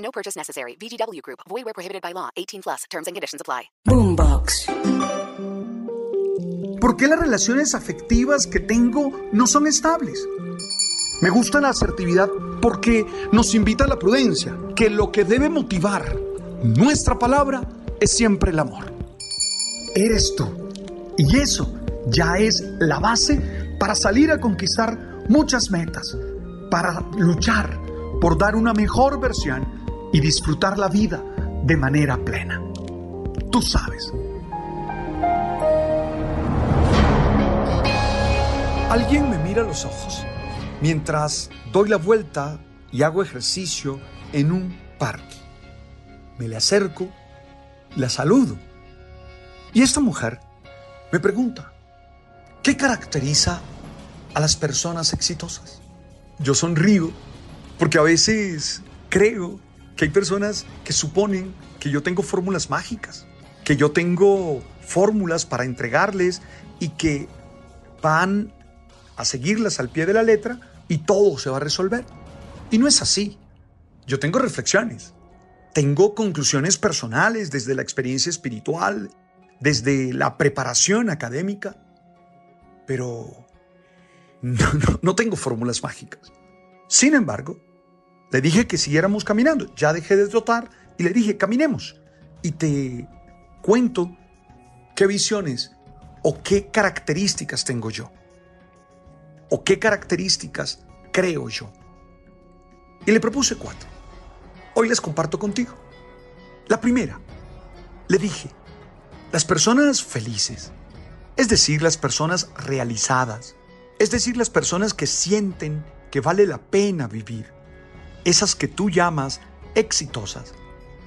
No purchase necessary. VGW Group. Void where prohibited by law. 18 plus. Terms and conditions apply. Boombox. ¿Por qué las relaciones afectivas que tengo no son estables? Me gusta la asertividad porque nos invita a la prudencia, que lo que debe motivar nuestra palabra es siempre el amor. Eres tú. Y eso ya es la base para salir a conquistar muchas metas, para luchar por dar una mejor versión y disfrutar la vida de manera plena. Tú sabes. Alguien me mira a los ojos mientras doy la vuelta y hago ejercicio en un parque. Me le acerco, la saludo. Y esta mujer me pregunta, ¿qué caracteriza a las personas exitosas? Yo sonrío porque a veces creo que hay personas que suponen que yo tengo fórmulas mágicas, que yo tengo fórmulas para entregarles y que van a seguirlas al pie de la letra y todo se va a resolver. Y no es así. Yo tengo reflexiones, tengo conclusiones personales desde la experiencia espiritual, desde la preparación académica, pero no, tengo fórmulas mágicas. Sin embargo, le dije que siguiéramos caminando. Ya dejé de trotar y le dije, caminemos. Y te cuento qué visiones o qué características tengo yo. O qué características creo yo. Y le propuse cuatro. Hoy les comparto contigo. La primera, le dije, las personas felices, es decir, las personas realizadas, es decir, las personas que sienten que vale la pena vivir, esas que tú llamas exitosas,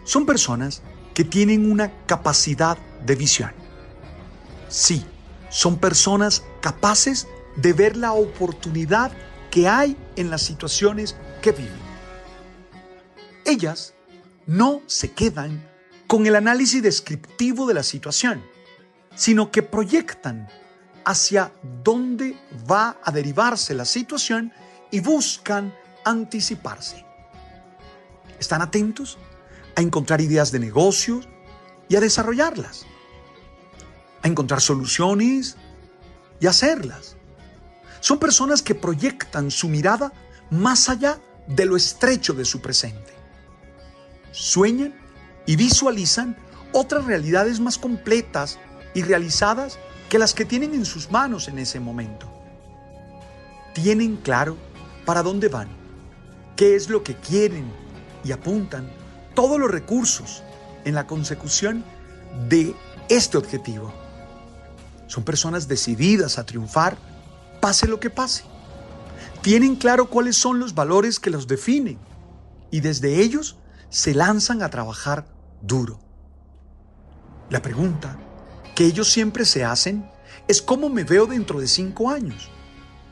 son personas que tienen una capacidad de visión. Sí, son personas capaces de ver la oportunidad que hay en las situaciones que viven. Ellas no se quedan con el análisis descriptivo de la situación, sino que proyectan hacia dónde va a derivarse la situación y buscan anticiparse. Están atentos a encontrar ideas de negocios y a desarrollarlas, a encontrar soluciones y hacerlas. Son personas que proyectan su mirada más allá de lo estrecho de su presente. Sueñan y visualizan otras realidades más completas y realizadas que las que tienen en sus manos en ese momento. Tienen claro para dónde van, qué es lo que quieren y apuntan todos los recursos en la consecución de este objetivo. Son personas decididas a triunfar, pase lo que pase. Tienen claro cuáles son los valores que los definen y desde ellos se lanzan a trabajar duro. La pregunta que ellos siempre se hacen es cómo me veo dentro de cinco años.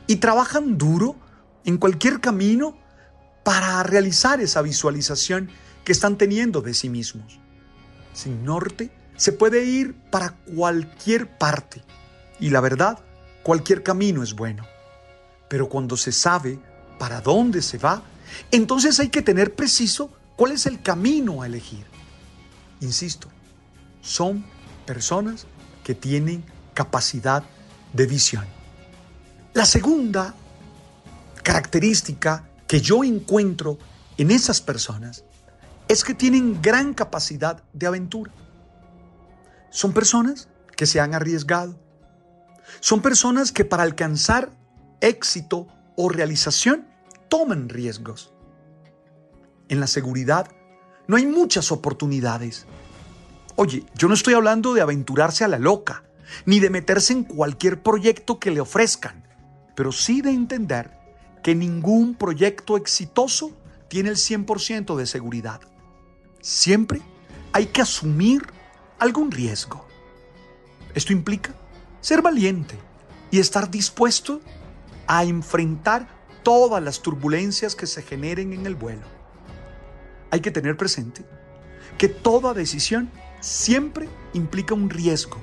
Y trabajan duro en cualquier camino para realizar esa visualización que están teniendo de sí mismos. Sin norte se puede ir para cualquier parte y la verdad, cualquier camino es bueno. Pero cuando se sabe para dónde se va, entonces hay que tener preciso cuál es el camino a elegir. Insisto, son personas que tienen capacidad de visión. La segunda característica que yo encuentro en esas personas es que tienen gran capacidad de aventura. Son personas que se han arriesgado. Son personas que para alcanzar éxito o realización toman riesgos. En la seguridad no hay muchas oportunidades. Oye, yo no estoy hablando de aventurarse a la loca, ni de meterse en cualquier proyecto que le ofrezcan, pero sí de entender que ningún proyecto exitoso tiene el 100% de seguridad. siempre hay que asumir algún riesgo. Esto implica ser valiente y estar dispuesto a enfrentar todas las turbulencias que se generen en el vuelo. Hay que tener presente que toda decisión siempre implica un riesgo,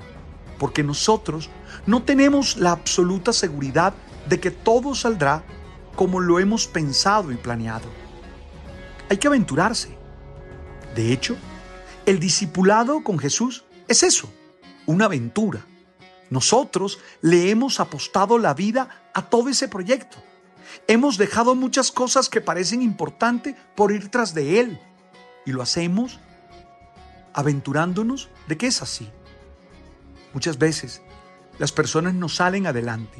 porque nosotros no tenemos la absoluta seguridad de que todo saldrá como lo hemos pensado y planeado. Hay que aventurarse. De hecho, el discipulado con Jesús es eso, una aventura. Nosotros le hemos apostado la vida a todo ese proyecto. Hemos dejado muchas cosas que parecen importantes por ir tras de Él. Y lo hacemos aventurándonos de que es así. Muchas veces las personas no salen adelante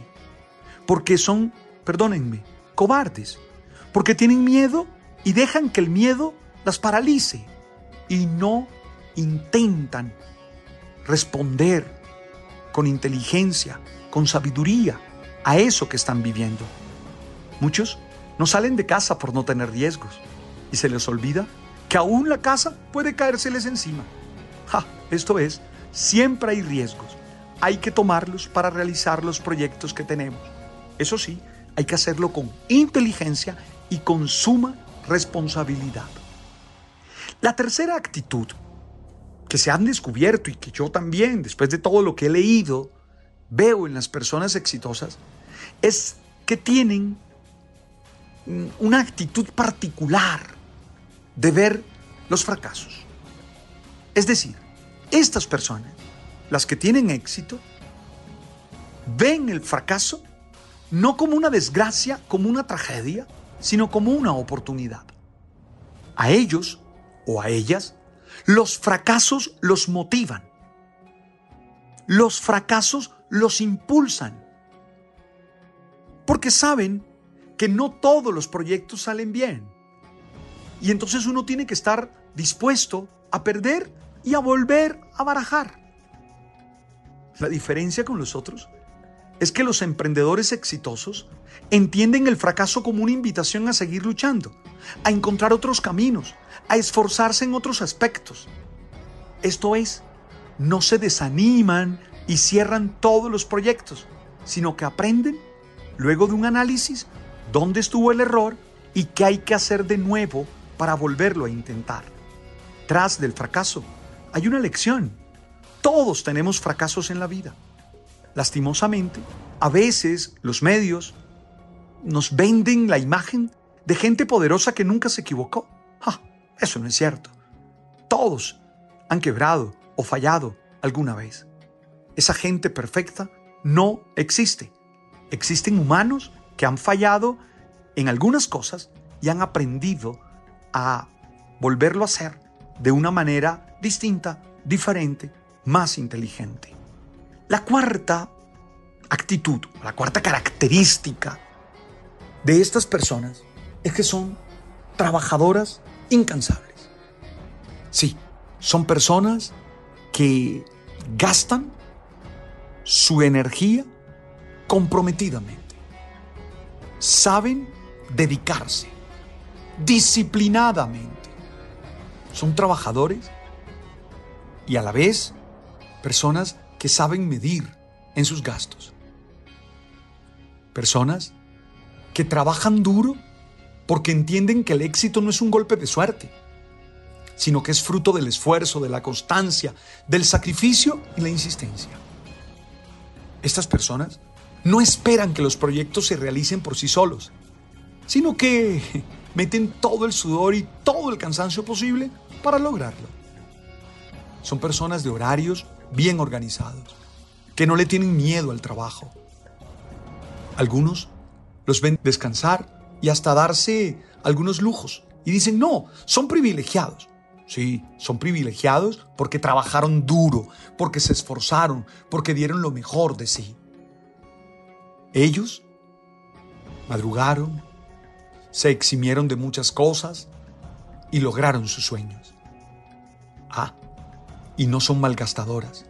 porque son, perdónenme, cobardes, porque tienen miedo y dejan que el miedo las paralice y no intentan responder con inteligencia, con sabiduría a eso que están viviendo. Muchos no salen de casa por no tener riesgos y se les olvida que aún la casa puede caérseles encima. Ja, esto es, siempre hay riesgos. Hay que tomarlos para realizar los proyectos que tenemos. Eso sí, hay que hacerlo con inteligencia y con suma responsabilidad. La tercera actitud que se han descubierto y que yo también, después de todo lo que he leído, veo en las personas exitosas, es que tienen una actitud particular de ver los fracasos. Es decir, estas personas, las que tienen éxito, ven el fracaso no como una desgracia, como una tragedia, sino como una oportunidad. A ellos o a ellas los fracasos los motivan. Los fracasos los impulsan. Porque saben que no todos los proyectos salen bien. Y entonces uno tiene que estar dispuesto a perder y a volver a barajar. La diferencia con los otros es que los emprendedores exitosos entienden el fracaso como una invitación a seguir luchando, a encontrar otros caminos, a esforzarse en otros aspectos. Esto es, no se desaniman y cierran todos los proyectos, sino que aprenden, luego de un análisis, dónde estuvo el error y qué hay que hacer de nuevo para volverlo a intentar. Tras del fracaso, hay una lección. Todos tenemos fracasos en la vida. Lastimosamente, a veces los medios nos venden la imagen de gente poderosa que nunca se equivocó. eso no es cierto. Todos han quebrado o fallado alguna vez. Esa gente perfecta no existe. Existen humanos que han fallado en algunas cosas y han aprendido a volverlo a hacer de una manera distinta, diferente, más inteligente. La cuarta actitud, la cuarta característica de estas personas es que son trabajadoras incansables. Sí, son personas que gastan su energía comprometidamente. Saben dedicarse disciplinadamente. Son trabajadores y a la vez personas que saben medir en sus gastos. Personas que trabajan duro porque entienden que el éxito no es un golpe de suerte, sino que es fruto del esfuerzo, de la constancia, del sacrificio y la insistencia. Estas personas no esperan que los proyectos se realicen por sí solos, sino que meten todo el sudor y todo el cansancio posible para lograrlo. Son personas de horarios bien organizados, que no le tienen miedo al trabajo. Algunos los ven descansar y hasta darse algunos lujos y dicen, no, son privilegiados. Sí, son privilegiados porque trabajaron duro, porque se esforzaron, porque dieron lo mejor de sí. Ellos madrugaron, se eximieron de muchas cosas y lograron sus sueños. Y no son malgastadoras.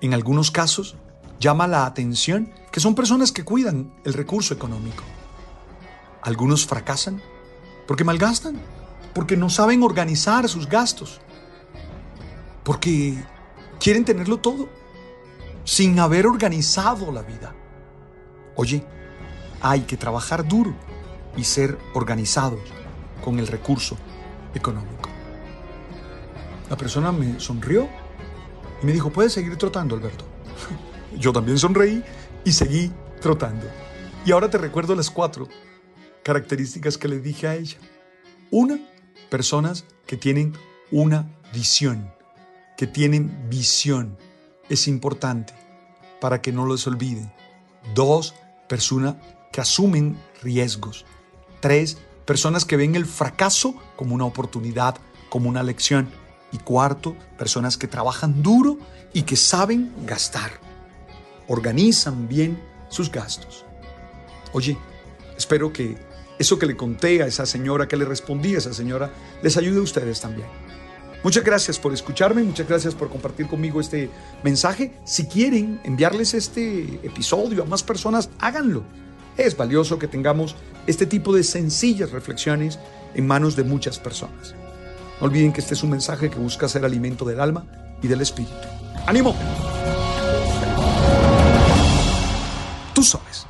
En algunos casos, llama la atención que son personas que cuidan el recurso económico. Algunos fracasan porque malgastan porque no saben organizar sus gastos, porque quieren tenerlo todo sin haber organizado la vida. Oye, hay que trabajar duro y ser organizados con el recurso económico. La persona me sonrió y me dijo, puedes seguir trotando, Alberto. Yo también sonreí y seguí trotando. Y ahora te recuerdo las cuatro características que le dije a ella. Una, personas que tienen una visión, que tienen visión. Es importante para que no los olviden. Dos, personas que asumen riesgos. Tres, personas que ven el fracaso como una oportunidad, como una lección. Y cuarto, personas que trabajan duro y que saben gastar. Organizan bien sus gastos. Oye, espero que eso que le conté a esa señora, que le respondí a esa señora, les ayude a ustedes también. Muchas gracias por escucharme, muchas gracias por compartir conmigo este mensaje. Si quieren enviarles este episodio a más personas, háganlo. Es valioso que tengamos este tipo de sencillas reflexiones en manos de muchas personas. No olviden que este es un mensaje que busca ser alimento del alma y del espíritu. ¡Ánimo! Tú sabes.